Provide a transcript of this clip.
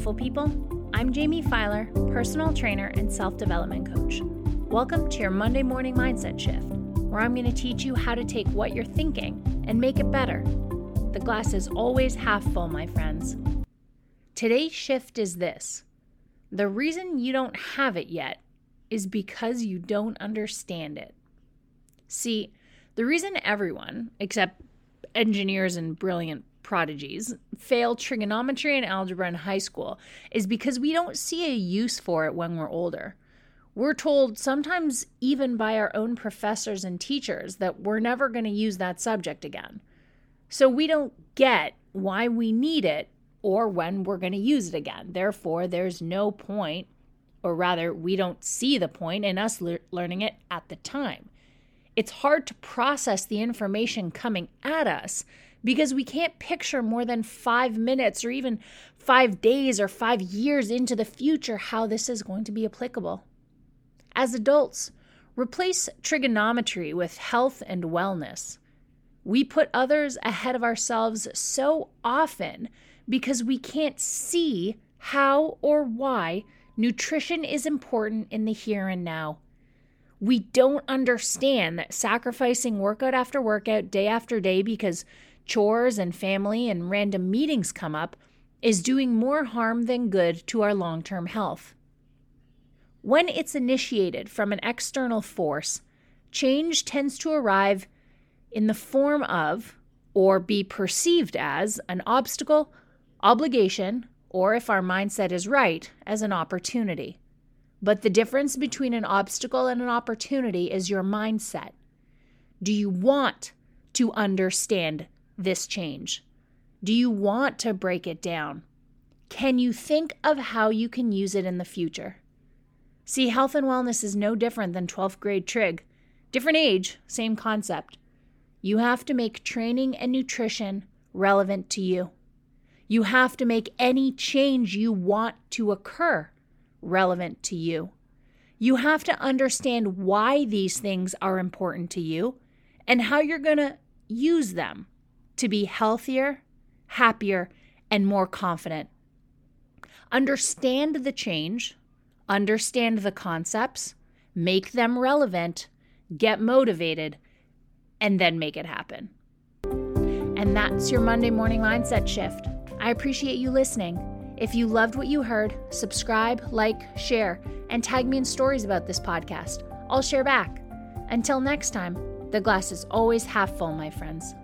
beautiful people. I'm Jamie Filer, personal trainer and self development coach. Welcome to your Monday morning mindset shift, where I'm going to teach you how to take what you're thinking and make it better. The glass is always half full, my friends. Today's shift is this the reason you don't have it yet is because you don't understand it. See, the reason everyone, except engineers and brilliant prodigies, fail trigonometry and algebra in high school is because we don't see a use for it when we're older. We're told, sometimes even by our own professors and teachers, that we're never going to use that subject again. So we don't get why we need it or when we're going to use it again. Therefore, there's no point, or rather, we don't see the point in us le- learning it at the time. It's hard to process the information coming at us because we can't picture more than five minutes or even five days or five years into the future how this is going to be applicable. As adults, replace trigonometry with health and wellness. We put others ahead of ourselves so often because we can't see how or why nutrition is important in the here and now. We don't understand that sacrificing workout after workout, day after day, because chores and family and random meetings come up is doing more harm than good to our long term health. When it's initiated from an external force, change tends to arrive in the form of or be perceived as an obstacle, obligation, or if our mindset is right, as an opportunity. But the difference between an obstacle and an opportunity is your mindset. Do you want to understand this change? Do you want to break it down? Can you think of how you can use it in the future? See, health and wellness is no different than 12th grade trig. Different age, same concept. You have to make training and nutrition relevant to you. You have to make any change you want to occur relevant to you. You have to understand why these things are important to you and how you're going to use them to be healthier, happier, and more confident. Understand the change, understand the concepts, make them relevant, get motivated, and then make it happen. And that's your Monday morning mindset shift. I appreciate you listening. If you loved what you heard, subscribe, like, share, and tag me in stories about this podcast. I'll share back. Until next time, the glass is always half full, my friends.